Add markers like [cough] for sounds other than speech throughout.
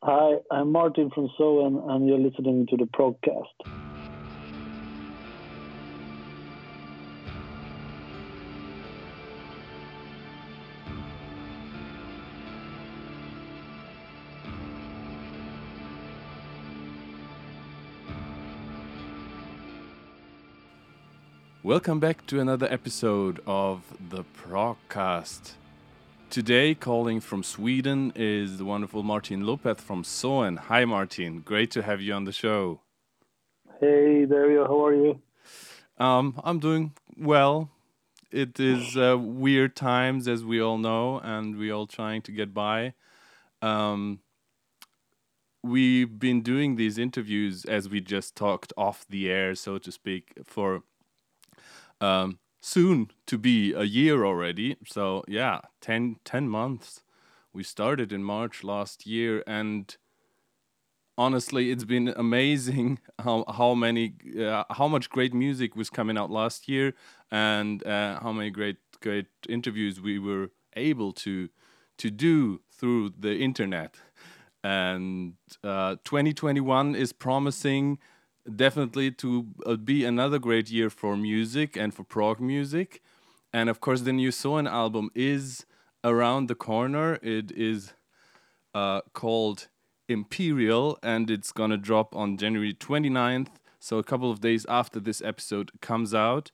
Hi, I'm Martin from Soen, and you're listening to the Progcast. Welcome back to another episode of the Progcast. Today, calling from Sweden is the wonderful Martin Lopez from Soen. Hi, Martin. Great to have you on the show. Hey, Dario. How are you? Um, I'm doing well. It is uh, weird times, as we all know, and we all trying to get by. Um, we've been doing these interviews as we just talked off the air, so to speak, for um, soon to be a year already. So yeah, 10, 10 months. We started in March last year, and honestly, it's been [laughs] amazing how how many uh, how much great music was coming out last year, and uh, how many great great interviews we were able to to do through the internet. And uh, 2021 is promising definitely to uh, be another great year for music and for prog music. And of course, the new Soen album is around the corner. It is uh, called Imperial and it's gonna drop on January 29th. So, a couple of days after this episode comes out.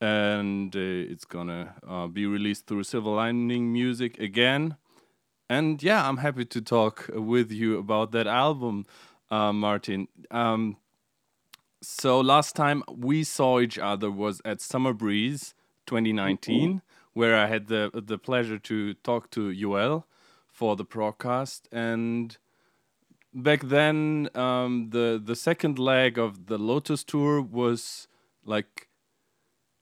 And uh, it's gonna uh, be released through Silver Lining Music again. And yeah, I'm happy to talk with you about that album, uh, Martin. Um, so last time we saw each other was at Summer Breeze 2019, mm-hmm. where I had the the pleasure to talk to Joel for the broadcast. And back then, um, the the second leg of the Lotus tour was like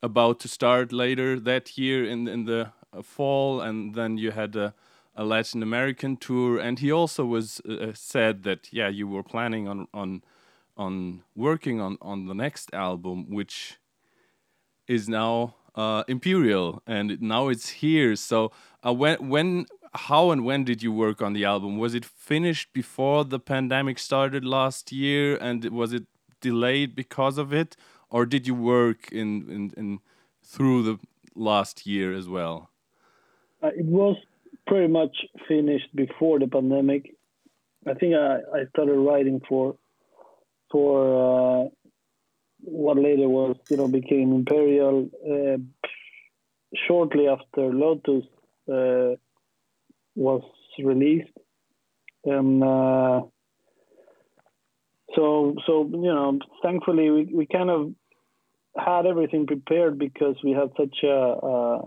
about to start later that year in in the uh, fall, and then you had a, a Latin American tour. And he also was uh, said that yeah, you were planning on on on working on on the next album, which is now uh, Imperial, and now it's here. So uh, when when how and when did you work on the album? Was it finished before the pandemic started last year, and was it delayed because of it, or did you work in in, in through the last year as well? Uh, it was pretty much finished before the pandemic. I think I, I started writing for for uh, what later was, you know, became Imperial. Uh, shortly after Lotus uh, was released, and uh, so so you know, thankfully we, we kind of had everything prepared because we had such a, a,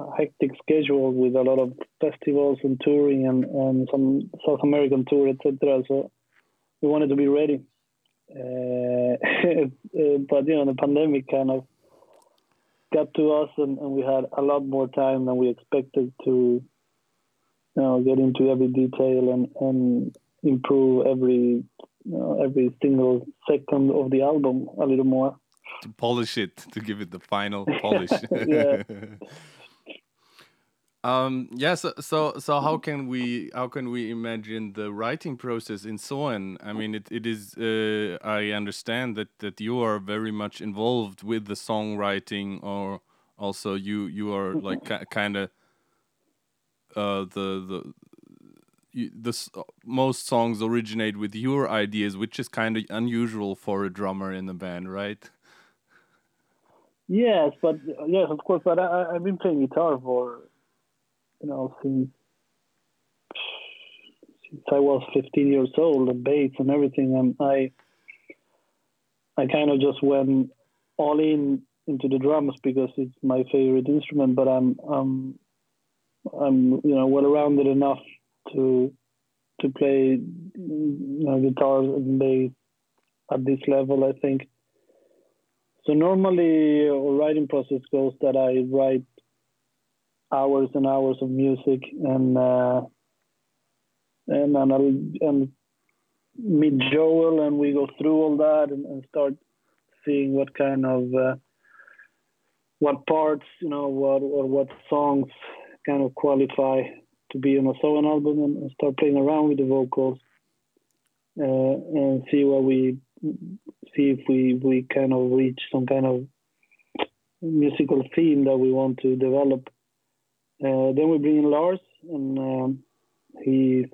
a hectic schedule with a lot of festivals and touring and, and some South American tour, etc. So we wanted to be ready. Uh, [laughs] but you know, the pandemic kind of got to us, and, and, we had a lot more time than we expected to, you know, get into every detail and, and improve every you know, every single second of the album a little more. To polish it, to give it the final [laughs] polish. yeah. [laughs] Um, yeah, so, so so how can we how can we imagine the writing process in Soen? I mean, it, it is uh, I understand that that you are very much involved with the songwriting, or also you you are mm-hmm. like kind of uh, the the you, the most songs originate with your ideas, which is kind of unusual for a drummer in the band, right? Yes, but yes, of course. But I, I've been playing guitar for you know, since since I was 15 years old, the bass and everything, and I I kind of just went all in into the drums because it's my favorite instrument. But I'm I'm I'm you know well rounded enough to to play you know, guitar and bass at this level. I think. So normally, a writing process goes that I write hours and hours of music and uh, and and, and meet Joel and we go through all that and, and start seeing what kind of uh, what parts you know what or what songs kind of qualify to be on a solo album and, and start playing around with the vocals uh, and see what we see if we we kind of reach some kind of musical theme that we want to develop. Uh, then we bring in Lars, and um, he's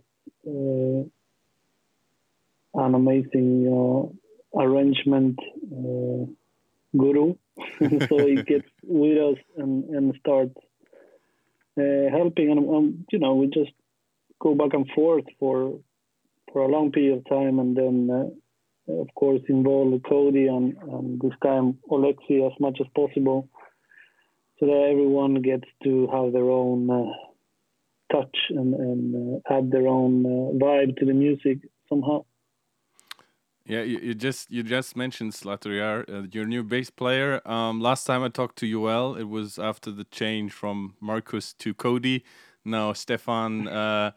uh, an amazing arrangement uh, guru. [laughs] so he gets with us and, and starts helping, and um, you know we just go back and forth for for a long period of time, and then of course involve Cody and, and this time Alexi as much as possible, so that everyone gets to have their own uh, touch and, and uh, add their own uh, vibe to the music somehow. Yeah, you, you, just you just mentioned Zlatoyar, uh, your new bass player. Um, last time I talked to Joel, it was after the change from Marcus to Cody. Now Stefan uh,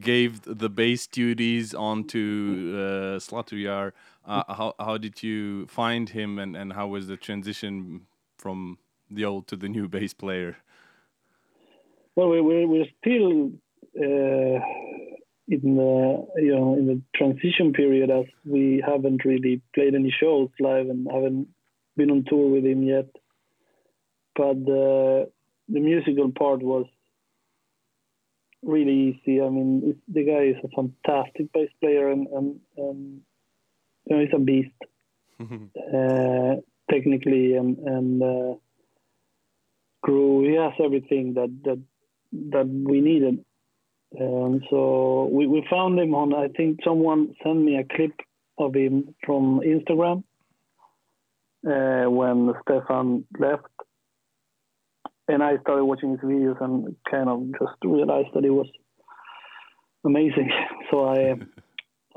gave the bass duties onto uh, Zlatoyar. Uh, how how did you find him, and, and how was the transition from the old to the new bass player? Well, we, we, we're still uh, in the you know in the transition period as we haven't really played any shows live and haven't been on tour with him yet. But the the musical part was really easy. I mean, the guy is a fantastic bass player and and, and you know he's a beast [laughs] uh, technically and and uh, crew. He has everything that that that we needed um, so we, we found him on, I think someone sent me a clip of him from Instagram uh, when Stefan left. And I started watching his videos and kind of just realized that he was amazing. [laughs] So I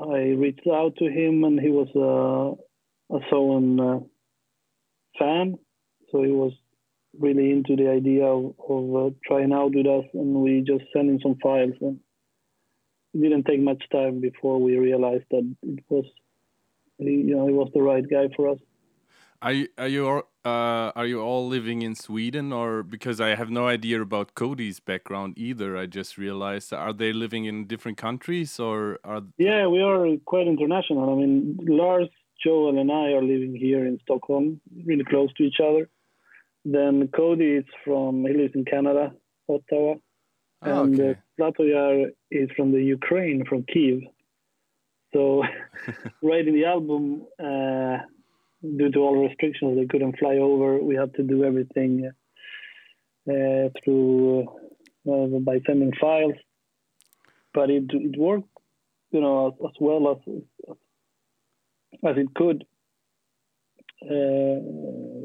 [laughs] I reached out to him and he was a, a Soen uh, fan. So he was really into the idea of, of uh, trying out with us, and we just sent him some files. And it didn't take much time before we realized that it was, you know, it was the right guy for us. Are you are you all, uh, are you all living in Sweden, or because I have no idea about Cody's background either? I just realized are they living in different countries or are? Yeah, we are quite international. I mean, Lars, Joel, and I are living here in Stockholm, really close to each other then Cody is from, he lives in Canada, Ottawa. Oh, and okay. uh, is from the Ukraine, from Kiev. So, [laughs] writing the album, uh, due to all restrictions, they couldn't fly over. We had to do everything uh, through uh, by sending files. But it it worked, you know, as, as well as as it could. Uh,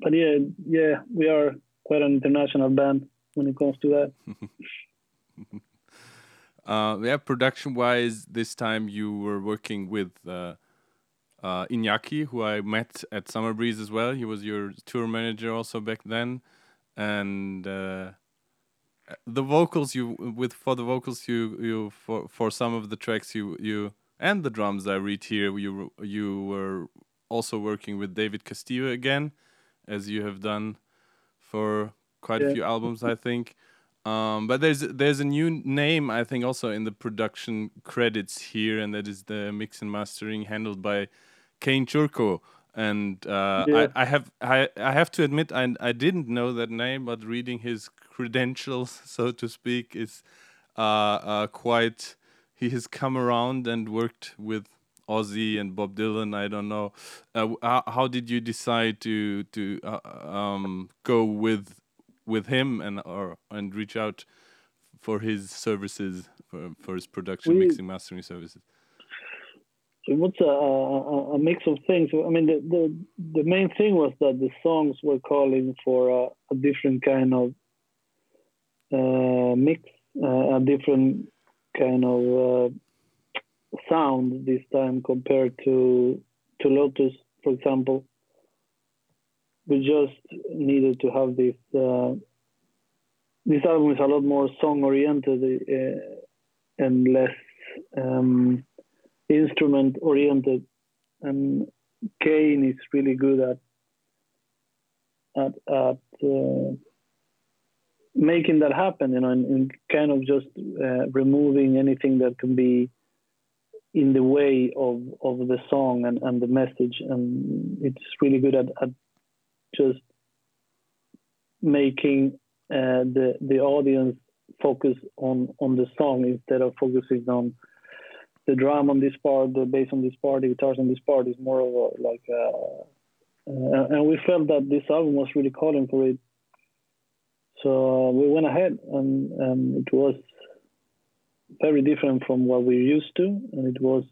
but yeah, yeah, we are quite an international band when it comes to that. [laughs] uh, yeah, production wise, this time you were working with uh, uh, who I met at Summer Breeze as well. He was your tour manager also back then, and uh, the vocals you with for the vocals you you for for some of the tracks you you and the drums I read here you you were also working with David Castillo again as you have done for quite yeah. a few albums, I think. Um, but there's there's a new name I think also in the production credits here, and that is the mix and mastering handled by Kane Churko. And uh, yeah. I, I have I, I have to admit I I didn't know that name, but reading his credentials, [laughs] so to speak, is uh, uh, quite. He has come around and worked with Ozzy and Bob Dylan. I don't know. Uh, how, how, did you decide to to uh, um, go with with him and or and reach out for his services for, for his production, we, mixing, mastering services? It was a, a, a, mix of things. I mean, the, the the main thing was that the songs were calling for a, a different kind of uh, mix, uh, a different kind of uh, sound this time compared to to Lotus, for example. We just needed to have this. Uh, this album is a lot more song oriented uh, and less um, instrument oriented, and Kane is really good at at at uh, making that happen, you know, and, and kind of just uh, removing anything that can be in the way of, of the song and, and the message. And it's really good at, at just making uh, the the audience focus on on the song instead of focusing on the drum on this part, the bass on this part, the guitars on this part is more of a like. A, uh, and we felt that this album was really calling for it so we went ahead, and, and it was very different from what we're used to, and it was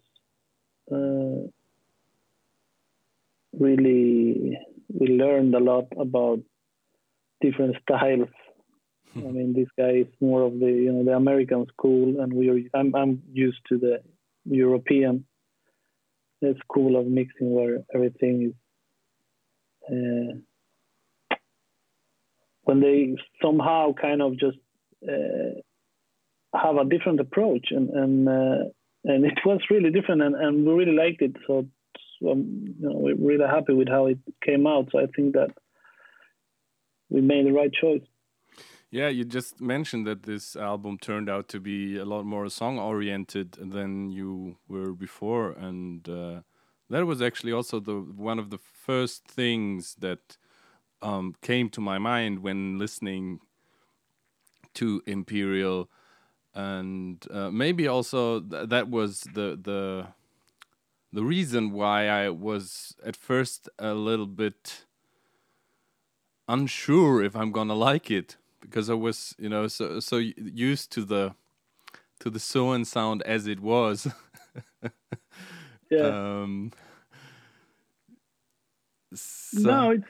uh, really we learned a lot about different [laughs] styles. I mean, this guy is more of the you know the American school, and we are I'm I'm used to the European the school of mixing where everything is. Uh, when they somehow kind of just uh, have a different approach and and uh, and it was really different and, and we really liked it so um, you know, we're really happy with how it came out so I think that we made the right choice. Yeah you just mentioned that this album turned out to be a lot more song oriented than you were before and uh, that was actually also the one of the first things that um, came to my mind when listening to Imperial, and uh, maybe also th that was the the the reason why I was at first a little bit unsure if I'm gonna like it because I was you know so so used to the to the Soen sound as it was. [laughs] yeah. Um, so no, it's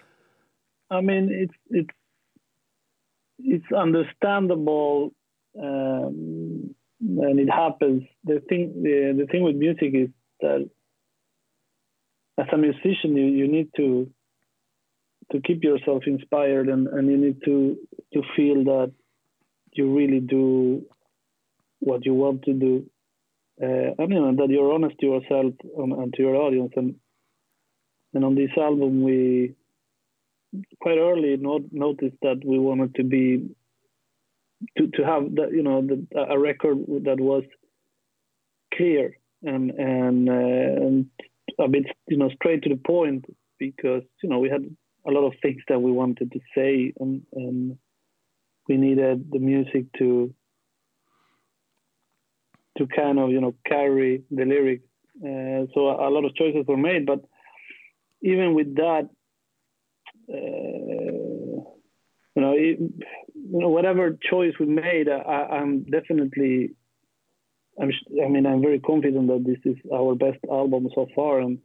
I mean, it's it's it's understandable, um, and it happens. The thing the, the thing with music is that as a musician, you, you need to to keep yourself inspired, and, and you need to to feel that you really do what you want to do. Uh, I mean that you're honest to yourself and, and to your audience, and and on this album we quite early not, noticed that we wanted to be to, to have you know the, a record that was clear and and, uh, and a bit you know straight to the point because you know we had a lot of things that we wanted to say and, and we needed the music to to kind of you know carry the lyrics uh, so a, a lot of choices were made but even with that uh, you know, it, you know, whatever choice we made, I, am definitely, I'm, I mean, I'm very confident that this is our best album so far, and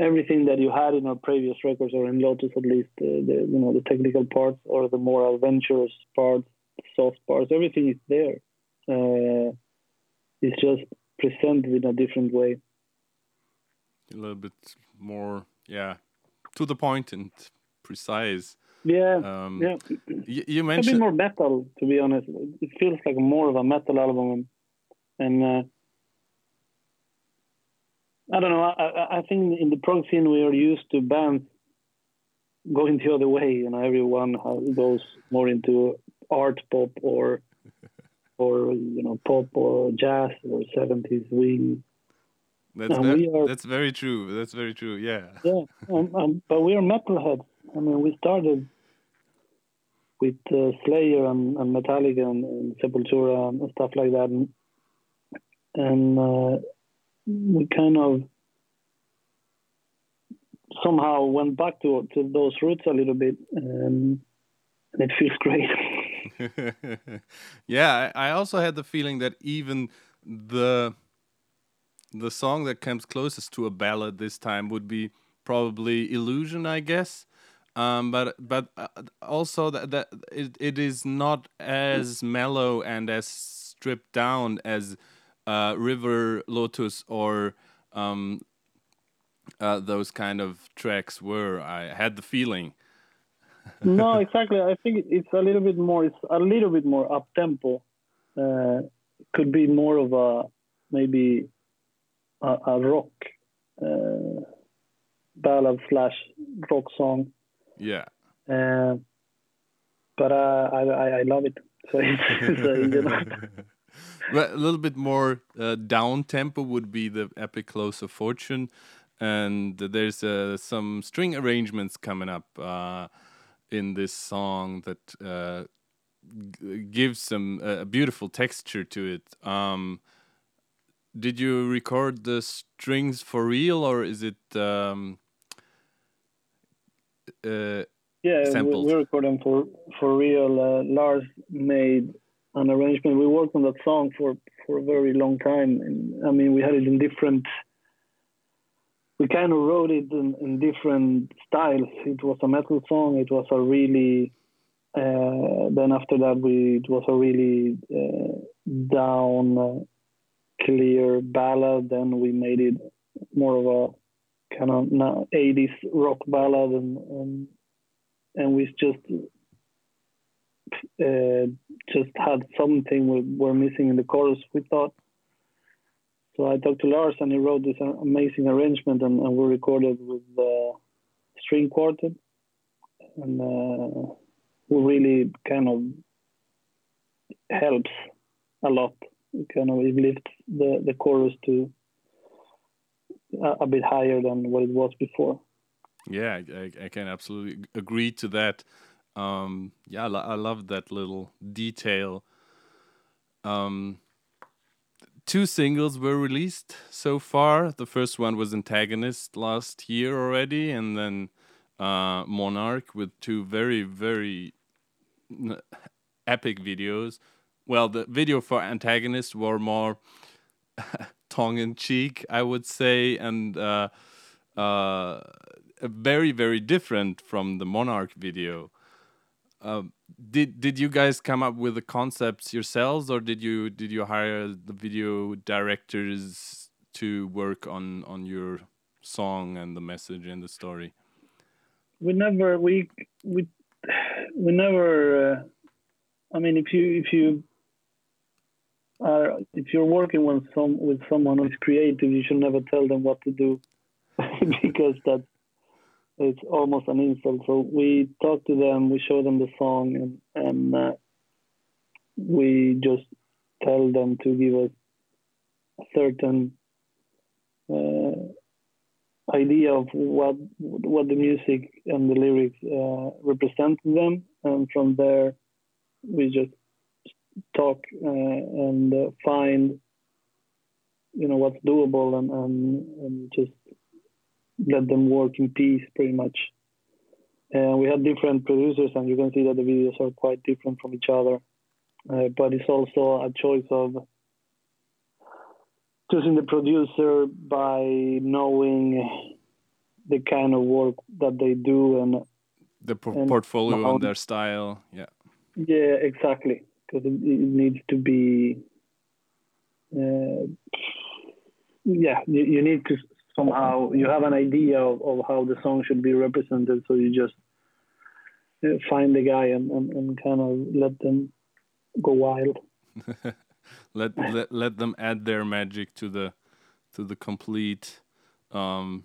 everything that you had in our previous records, or in Lotus at least, uh, the you know the technical parts or the more adventurous parts, soft parts, everything is there. Uh, it's just presented in a different way. A little bit more, yeah, to the point and precise. Yeah, um, yeah. You, you mentioned a bit more metal, to be honest. It feels like more of a metal album, and uh, I don't know. I, I think in the prog scene we are used to bands going the other way. You know, everyone goes more into art pop or or you know pop or jazz or seventies swing that's very, are, that's very true. That's very true. Yeah. Yeah, um, um, but we are metalheads. I mean, we started with uh, Slayer and, and Metallica and, and, Sepultura and stuff like that, and, and uh, we kind of somehow went back to to those roots a little bit, and it feels great. [laughs] yeah, I also had the feeling that even the the song that comes closest to a ballad this time would be probably Illusion, I guess. Um, but but uh, also that, that it, it is not as mellow and as stripped down as uh, River Lotus or um, uh, those kind of tracks were. I had the feeling. [laughs] no, [laughs] exactly. I think it's a little bit more. It's a little bit more up tempo. Uh, could be more of a maybe a, a rock uh, ballad slash rock song. Yeah. Uh, but uh, I, I, I love it. [laughs] So, so you know. well, a little bit more uh, down tempo would be the epic close of fortune, and there's uh, some string arrangements coming up uh, in this song that uh, gives some a beautiful texture to it. Um, did you record the strings for real, or is it? Um, uh, yeah, sampled? we recorded them for for real. Uh, Lars made an arrangement. We worked on that song for for a very long time. And, I mean, we had it in different. We kind of wrote it in, in different styles. It was a metal song. It was a really. Uh, then after that, we it was a really uh, down, uh, clear ballad. Then we made it more of a kind of 80s rock ballad, and and, and we just uh, just had something we were missing in the chorus. We thought. So I talked to Lars, and he wrote this amazing arrangement, and, and we recorded with the string quartet, and uh, who really kind of helps a lot. Kind of it lifts the the chorus to a, bit higher than what it was before. Yeah, I, I can absolutely agree to that. Um, yeah, I love that little detail. Um, two singles were released so far. The first one was Antagonist last year already, and then uh, Monarch with two very, very epic videos. Well, the video for Antagonist were more [laughs] tongue in cheek, I would say, and uh, uh, very, very different from the Monarch video. Um, did did you guys come up with the concepts yourselves, or did you did you hire the video directors to work on on your song and the message and the story? We never we we we never. Uh, I mean, if you if you if you're working with some with someone who's creative, you should never tell them what to do [laughs] because that's it's almost an insult. So we talk to them, we show them the song, and, and uh, we just tell them to give us a certain uh, idea of what what the music and the lyrics uh, represent to them, and from there we just talk uh, and uh, find you know what's doable and, and, and just let them work in peace pretty much. And we had different producers, and you can see that the videos are quite different from each other. Uh, but it's also a choice of choosing the producer by knowing the kind of work that they do and the and portfolio and their style. Yeah. Yeah, exactly. It, it, needs to be. Uh, yeah, you, you need to somehow you have an idea of, of how the song should be represented so you just uh, find the guy and, and, and kind of let them go wild [laughs] let, let let them add their magic to the to the complete um,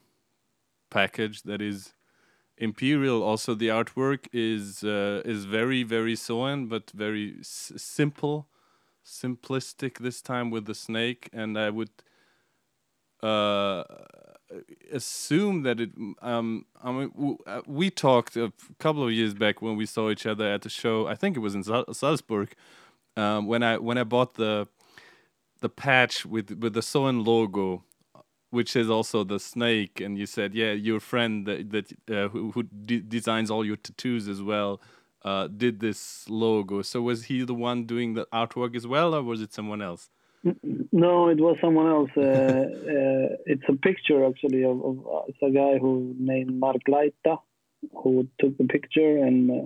package that is imperial also the artwork is uh, is very very Soen but very simple simplistic this time with the snake and i would uh, assume that it. Um, I mean, uh, we talked a couple of years back when we saw each other at the show. I think it was in Salzburg. Um, when I when I bought the the patch with with the Soen logo, which is also the snake, and you said, yeah, your friend that that uh, who, who de designs all your tattoos as well. Uh, did this logo. So was he the one doing the artwork as well, or was it someone else? No, it was someone else. Uh, [laughs] uh, it's a picture actually of, of uh, it's a guy who named Mark Laita who took the picture, and uh,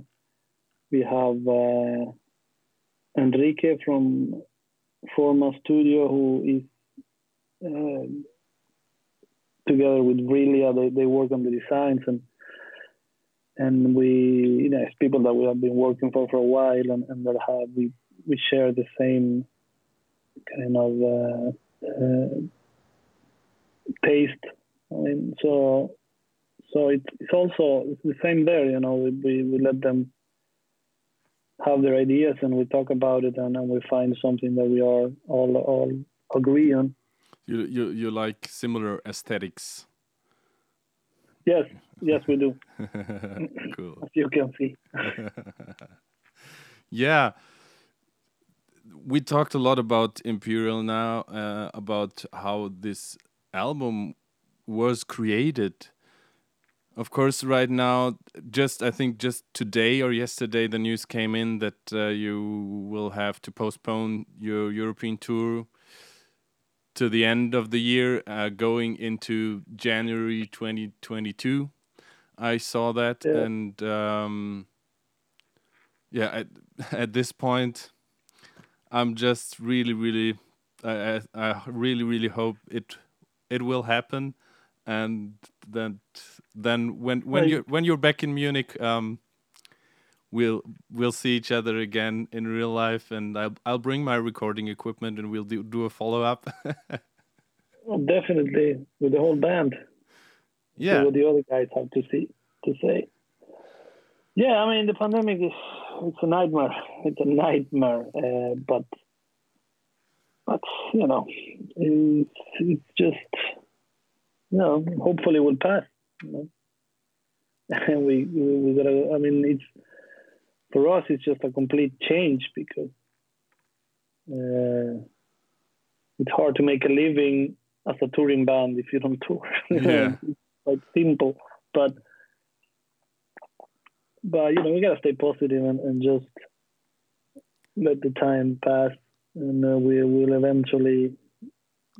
we have uh, Enrique from Forma Studio who is uh, together with Brilia. They they work on the designs and and we you know it's people that we have been working for for a while and, and that have we we share the same kind of uh, uh, taste. I mean, so so it's it's also it's the same there. You know, we we, we let them have their ideas and we talk about it and then we find something that we are all all agree on. You you you like similar aesthetics. Yes, yes, we do. [laughs] cool. As you can see. [laughs] yeah. We talked a lot about Imperial now, uh, about how this album was created. Of course, right now, just I think just today or yesterday, the news came in that uh, you will have to postpone your European tour to the end of the year, uh, going into January 2022. I saw that, Yeah. and um, yeah, at, [laughs] at this point, I'm just really, really, I, I, I really, really hope it it will happen, and that then when when Well, you when you're back in Munich, um, we'll we'll see each other again in real life, and I'll I'll bring my recording equipment, and we'll do do a follow up. [laughs] Well, definitely with the whole band. See yeah, what the other guys have to see to say. Yeah, I mean the pandemic is it's a nightmare. It's a nightmare, uh, but but you know it's, it's just you know hopefully it will pass. You know? [laughs] And we, we we gotta. I mean it's for us it's just a complete change because uh, it's hard to make a living as a touring band if you don't [laughs] tour. Yeah. [laughs] it's quite simple, but but you know we gotta stay positive and, and just let the time pass, and uh, we will eventually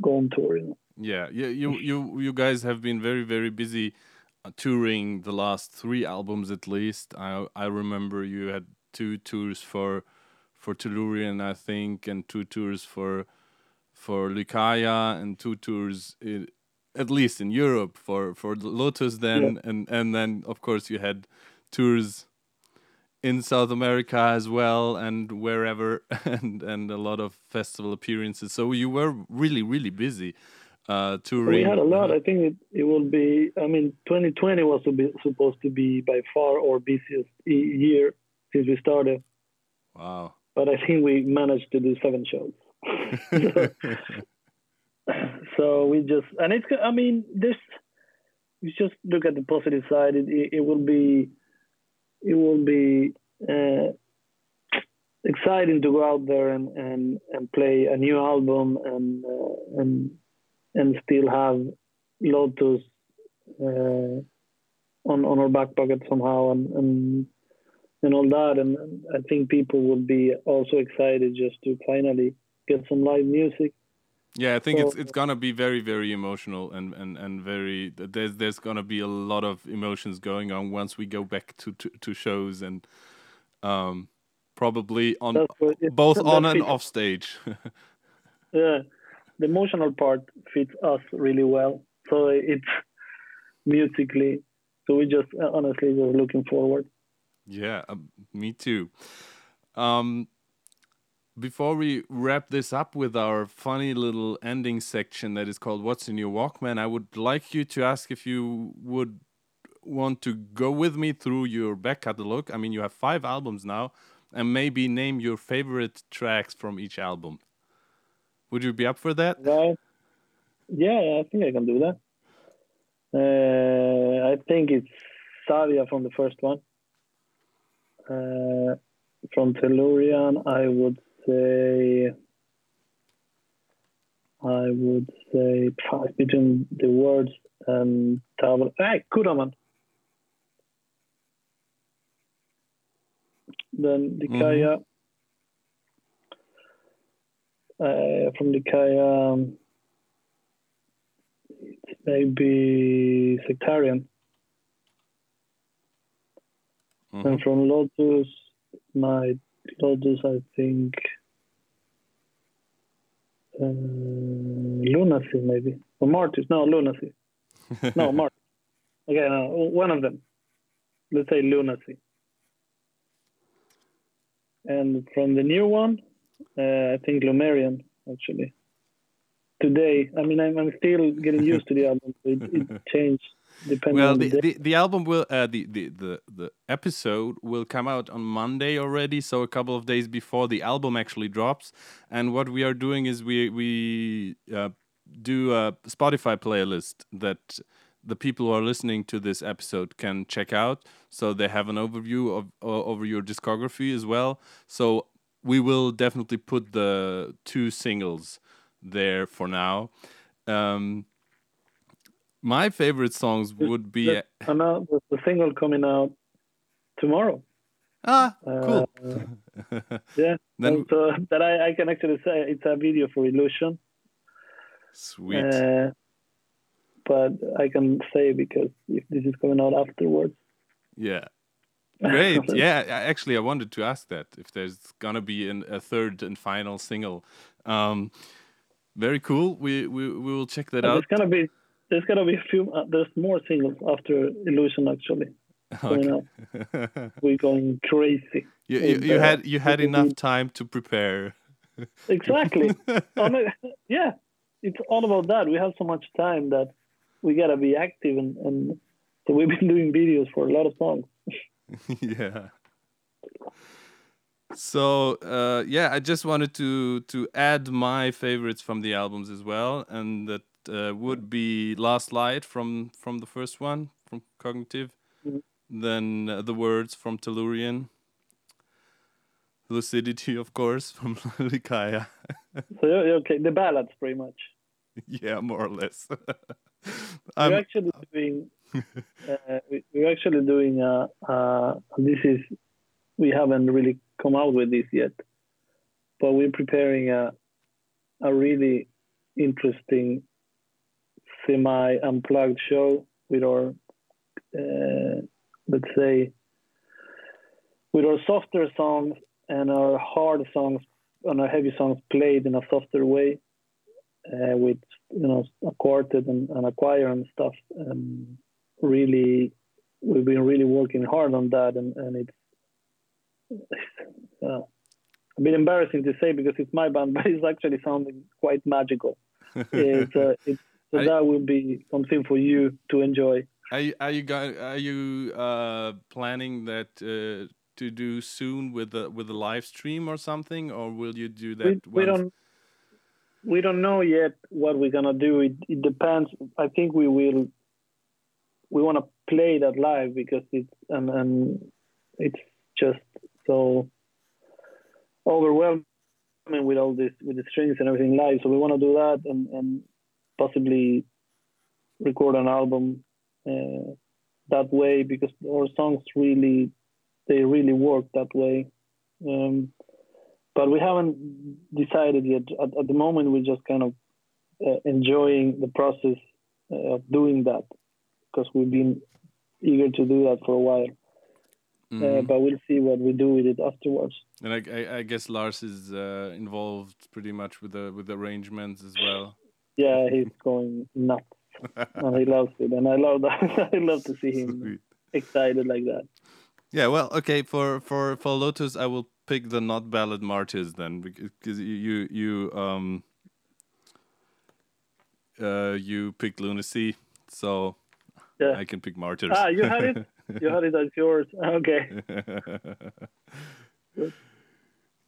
go on tour. You know? yeah, yeah. You you you guys have been very very busy Uh, touring the last three albums at least. I I remember you had two tours for for Tellurian, I think, and two tours for for Lykaia, and two tours in, at least in Europe for for Lotus. Then and and then of course you had tours in South America as well and wherever [laughs] and and a lot of festival appearances. So you were really really busy uh touring. We had a lot. I think it, it will be. I mean, 2020 was to be, supposed to be by far our busiest year since we started, Wow. but I think we managed to do seven shows. [laughs] so we just and it's i mean this you just look at the positive side it, it, it will be it will be uh, exciting to go out there and, and, and play a new album and uh, and and still have Lotus uh, on on our back pocket somehow and and, and all that. And, and I think people will be also excited just to finally get some live music. Yeah, I think it's So- it's gonna be very very emotional and and and very there's there's gonna be a lot of emotions going on once we go back to to, to shows and um probably on what both on and off stage. [laughs] yeah the emotional part fits us really well so it's musically so we just uh, honestly just looking forward yeah, um, me too. Um before we wrap this up with our funny little ending section that is called What's in Your Walkman, I would like you to ask if you would want to go with me through your back catalog. I mean, you have five albums now, and maybe name your favorite tracks from each album. Would you be up for that? right yeah i think i can do that uh, i think it's savia from the first one uh, from tellurian i would say i would say between the words and Tavol. Hey, Kuraman. Then Lykaia. Uh, from Lykaia, um, it's maybe Sectarian. Mhm. And from Lotus, my Lotus, I think uh, Lunacy, maybe. Or Martyrs. No, Lunacy. [laughs] No, Martyrs. Okay, no, one of them. Let's say Lunacy. And from the new one, I think Lumerian, actually. Today, I mean, I'm, I'm still getting used to the album. It, it [laughs] changed depending well on the, the, the album will uh, the, the the the episode will come out on monday already so a couple of days before the album actually drops and what we are doing is we we uh, do a spotify playlist that the people who are listening to this episode can check out so they have an overview of uh, over your discography as well so we will definitely put the two singles there for now um, my favorite songs would be the, and now there's the single coming out tomorrow. ah cool Uh, [laughs] yeah, Then- so that I, I can actually say it's a video for Illusion. sweet Uh, but I can say because if this is coming out afterwards. yeah great [laughs] yeah actually i wanted to ask that if there's gonna be an, a third and final single um very cool we we, we will check that And out There's gonna be there's gonna be a few. Uh, there's more singles after Illusion actually. [laughs] out. We're going crazy. you, you, you uh, had you had enough time to prepare Exactly. [laughs] Yeah, it's all about that. We have so much time that we gotta be active, and, and so we've been doing videos for a lot of songs. [laughs] yeah. So uh, yeah, I just wanted to to add my favorites from the albums as well, and that uh, would be "Last Light" from from the first one from Cognitive, Mhm. then uh, the words from Tellurian, Lucidity, of course, [laughs] from Lykaia. [laughs] So you're, okay, the ballads pretty much. yeah, more or less. I'm, actually doing. Uh, we, we're actually doing. Uh, uh, this is. We haven't really come out with this yet, but we're preparing a a really interesting semi unplugged show with our uh, let's say with our softer songs and our hard songs and our heavy songs played in a softer way uh, with you know a quartet and, and a choir and stuff. Um, really, we've been really working hard on that, and, and it's uh, a bit embarrassing to say because it's my band, [laughs] but it's actually sounding quite magical. [laughs] It's, uh, it's, so that will be something for you to enjoy. Are you are you go- are you uh, planning that uh, to do soon with a with a live stream or something, or will you do that? we once- don't we don't know yet what we're gonna do. It, it depends. I think we will. We want to play that live because it's and and it's just so overwhelming with all this with the strings and everything live. So we want to do that and and possibly record an album uh, that way because our songs really they really work that way. Um, but we haven't decided yet. At, at the moment, we're just kind of uh, enjoying the process uh, of doing that because we've been eager to do that for a while. Uh, Mhm. but we'll see what we do with it afterwards. and I, I, I guess Lars is uh, involved pretty much with the with the arrangements as well. Yeah, he's going nuts, [laughs] and he loves it, and I love that. [laughs] I love to see him Sweet. excited like that. Yeah, well, okay. For for for Lotus, I will pick the not ballad martyrs then, because you you you um uh you picked lunacy, so Yeah. I can pick martyrs. Ah, you had it. You had it as yours. [laughs] Okay. [laughs]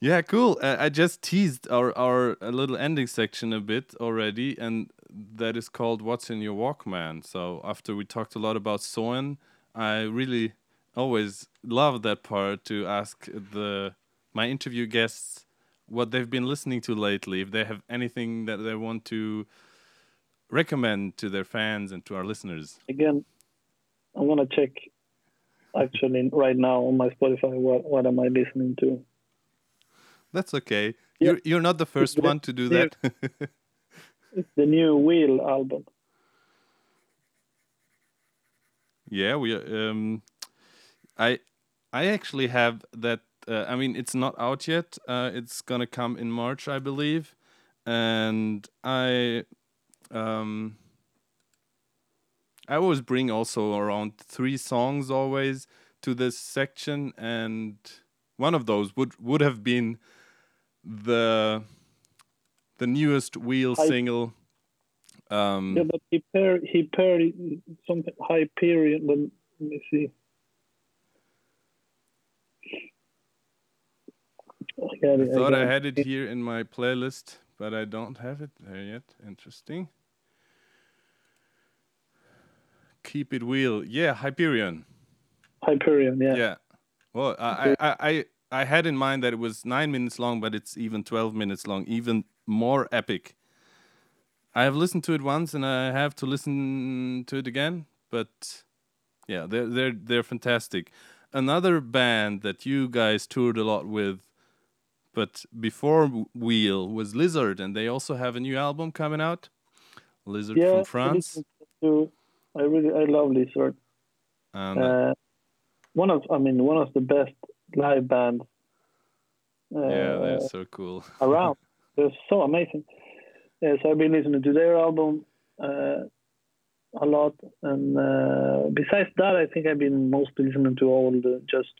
yeah, cool. Uh, I just teased our our little ending section a bit already, and that is called "What's in Your Walkman." So after we talked a lot about Soen, I really always love that part to ask the my interview guests what they've been listening to lately, if they have anything that they want to recommend to their fans and to our listeners. Again, I'm gonna check. Actually, right now on my Spotify, what what am I listening to? That's okay. Yeah. You're you're not the first the- one to do yeah. that. [laughs] It's the new Wheel album. Yeah, we um I I actually have that uh, I mean it's not out yet. Uh it's going to come in March, I believe. And I um I always bring also around 3 songs always to this section and one of those would would have been the the newest Wheel I- single Um, Yeah, but Hyper, Hyper, something Hyperion. Let let me see. I I thought got I had it here in my playlist, but I don't have it there yet. Interesting. Keep it wheel. Yeah, Hyperion. Hyperion. Yeah. Yeah. Well, I, I, I, I had in mind that it was nine minutes long, but it's even 12 minutes long, even more epic. I have listened to it once and I have to listen to it again, but yeah, they're, they're, they're fantastic. Another band that you guys toured a lot with, but before Wheel was Lizzard, and they also have a new album coming out. Lizzard Yeah, from France. I really, I love Lizzard. And, Uh, one of, I mean, one of the best live bands. Uh, yeah, they're so cool. [laughs] around. They're so amazing. Yeah, so I've been listening to their album uh, a lot, and uh, besides that, I think I've been mostly listening to old, just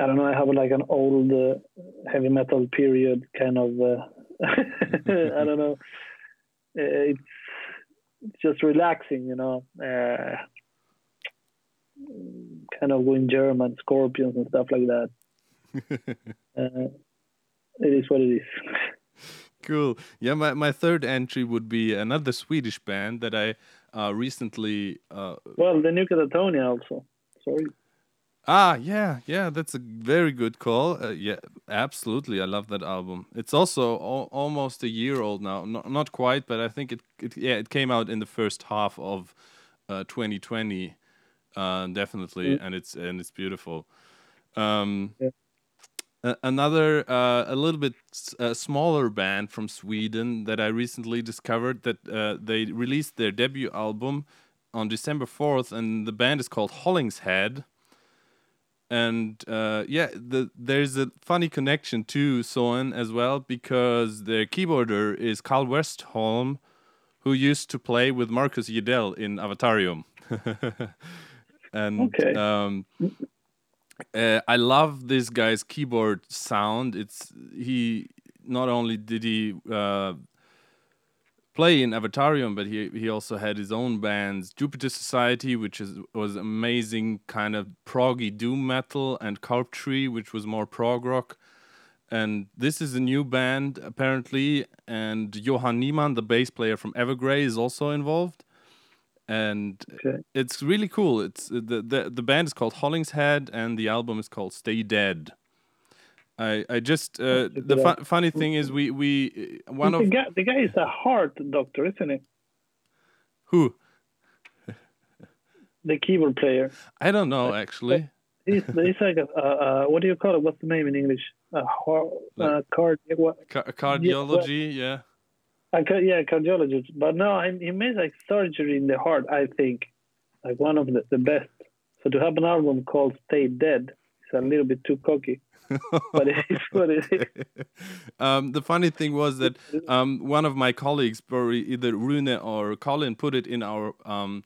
I don't know. I have like an old uh, heavy metal period kind of. Uh, [laughs] I don't know. [laughs] It's just relaxing, you know. Uh, kind of going German, Scorpions and stuff like that. [laughs] Uh, it is what it is. Cool. Yeah, my, my third entry would be another Swedish band that I uh, recently. Uh, Well, the New Katatonia also. Sorry. Ah, yeah, yeah, that's a very good call. Uh, yeah, absolutely. I love that album. It's also al- almost a year old now. Not, not quite, but I think it, it. Yeah, it came out in the first half of uh, 2020, uh, definitely, Mm. and it's and it's beautiful. Um, Yeah. another uh, a little bit s- uh, smaller band from Sweden that I recently discovered that uh, they released their debut album on December 4th and the band is called Hollingshead and uh, yeah the, there's a funny connection to Soen as well because their keyboarder is Carl Westholm who used to play with Marcus Jidell in Avatarium [laughs] and Okay. um, uh, I love this guy's keyboard sound. It's he not only did he uh, play in Avatarium, but he he also had his own bands, Jupiter Society, which is was amazing kind of proggy doom metal, and Carp Tree, which was more prog rock. And this is a new band apparently, and Johan Niemann, the bass player from Evergrey, is also involved. And Okay. it's really cool. It's the the the band is called Hollingshead, and the album is called Stay Dead. I I just uh, the fu- funny thing is we we uh, one the, of guy, the guy is a heart doctor, isn't he? who The keyboard player. I don't know actually. He's, he's like a, uh, uh, what do you call it? What's the name in English? A heart, uh, card, what? Ca- cardiology, yeah. A, ca- yeah, cardiologist. But no, he, he made like surgery in the heart. I think, like one of the, the best. So to have an album called "Stay Dead" is a little bit too cocky, but it is what it is. [laughs] um, the funny thing was that um, one of my colleagues, probably either Rune or Colin, put it in our um,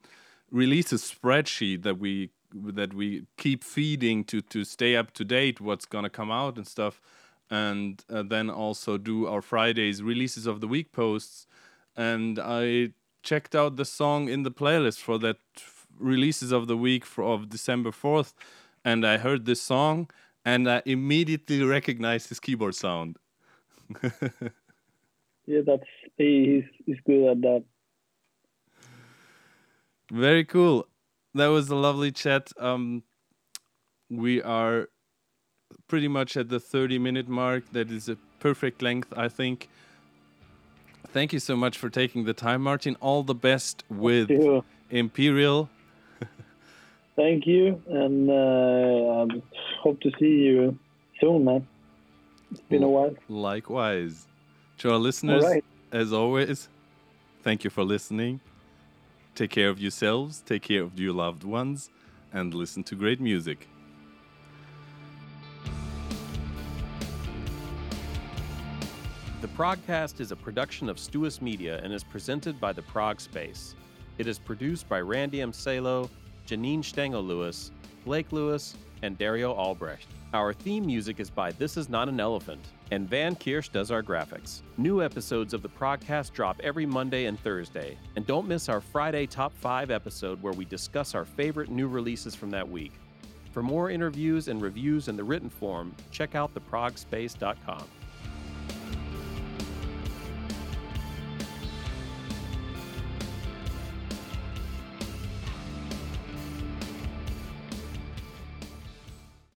releases spreadsheet that we that we keep feeding to to stay up to date what's gonna come out and stuff, and uh, then also do our Fridays releases of the week posts. And I checked out the song in the playlist for that releases of the week for, of December fourth, and I heard this song and I immediately recognized his keyboard sound. [laughs] Yeah, that's he, he's he's good at that. Very cool. That was a lovely chat. Um, we are pretty much at the 30 minute mark. That is a perfect length, I think. Thank you so much for taking the time, Martin. All the best with Imperial. Thank you, and uh, hope to see you soon, man. It's been a while. Likewise. To our listeners, right. as always, thank you for listening. Take care of yourselves, take care of your loved ones, and listen to great music. The Progcast is a production of Stuus Media and is presented by the Prog Space. It is produced by Randy M. Salo, Janine Stengel Lewis, Blake Lewis, and Dario Albrecht. Our theme music is by This Is Not an Elephant, And Van Kirsch does our graphics. New episodes of the Progcast drop every Monday and Thursday. And don't miss our Friday Top 5 episode where we discuss our favorite new releases from that week. For more interviews and reviews in the written form, check out theprogspace.com.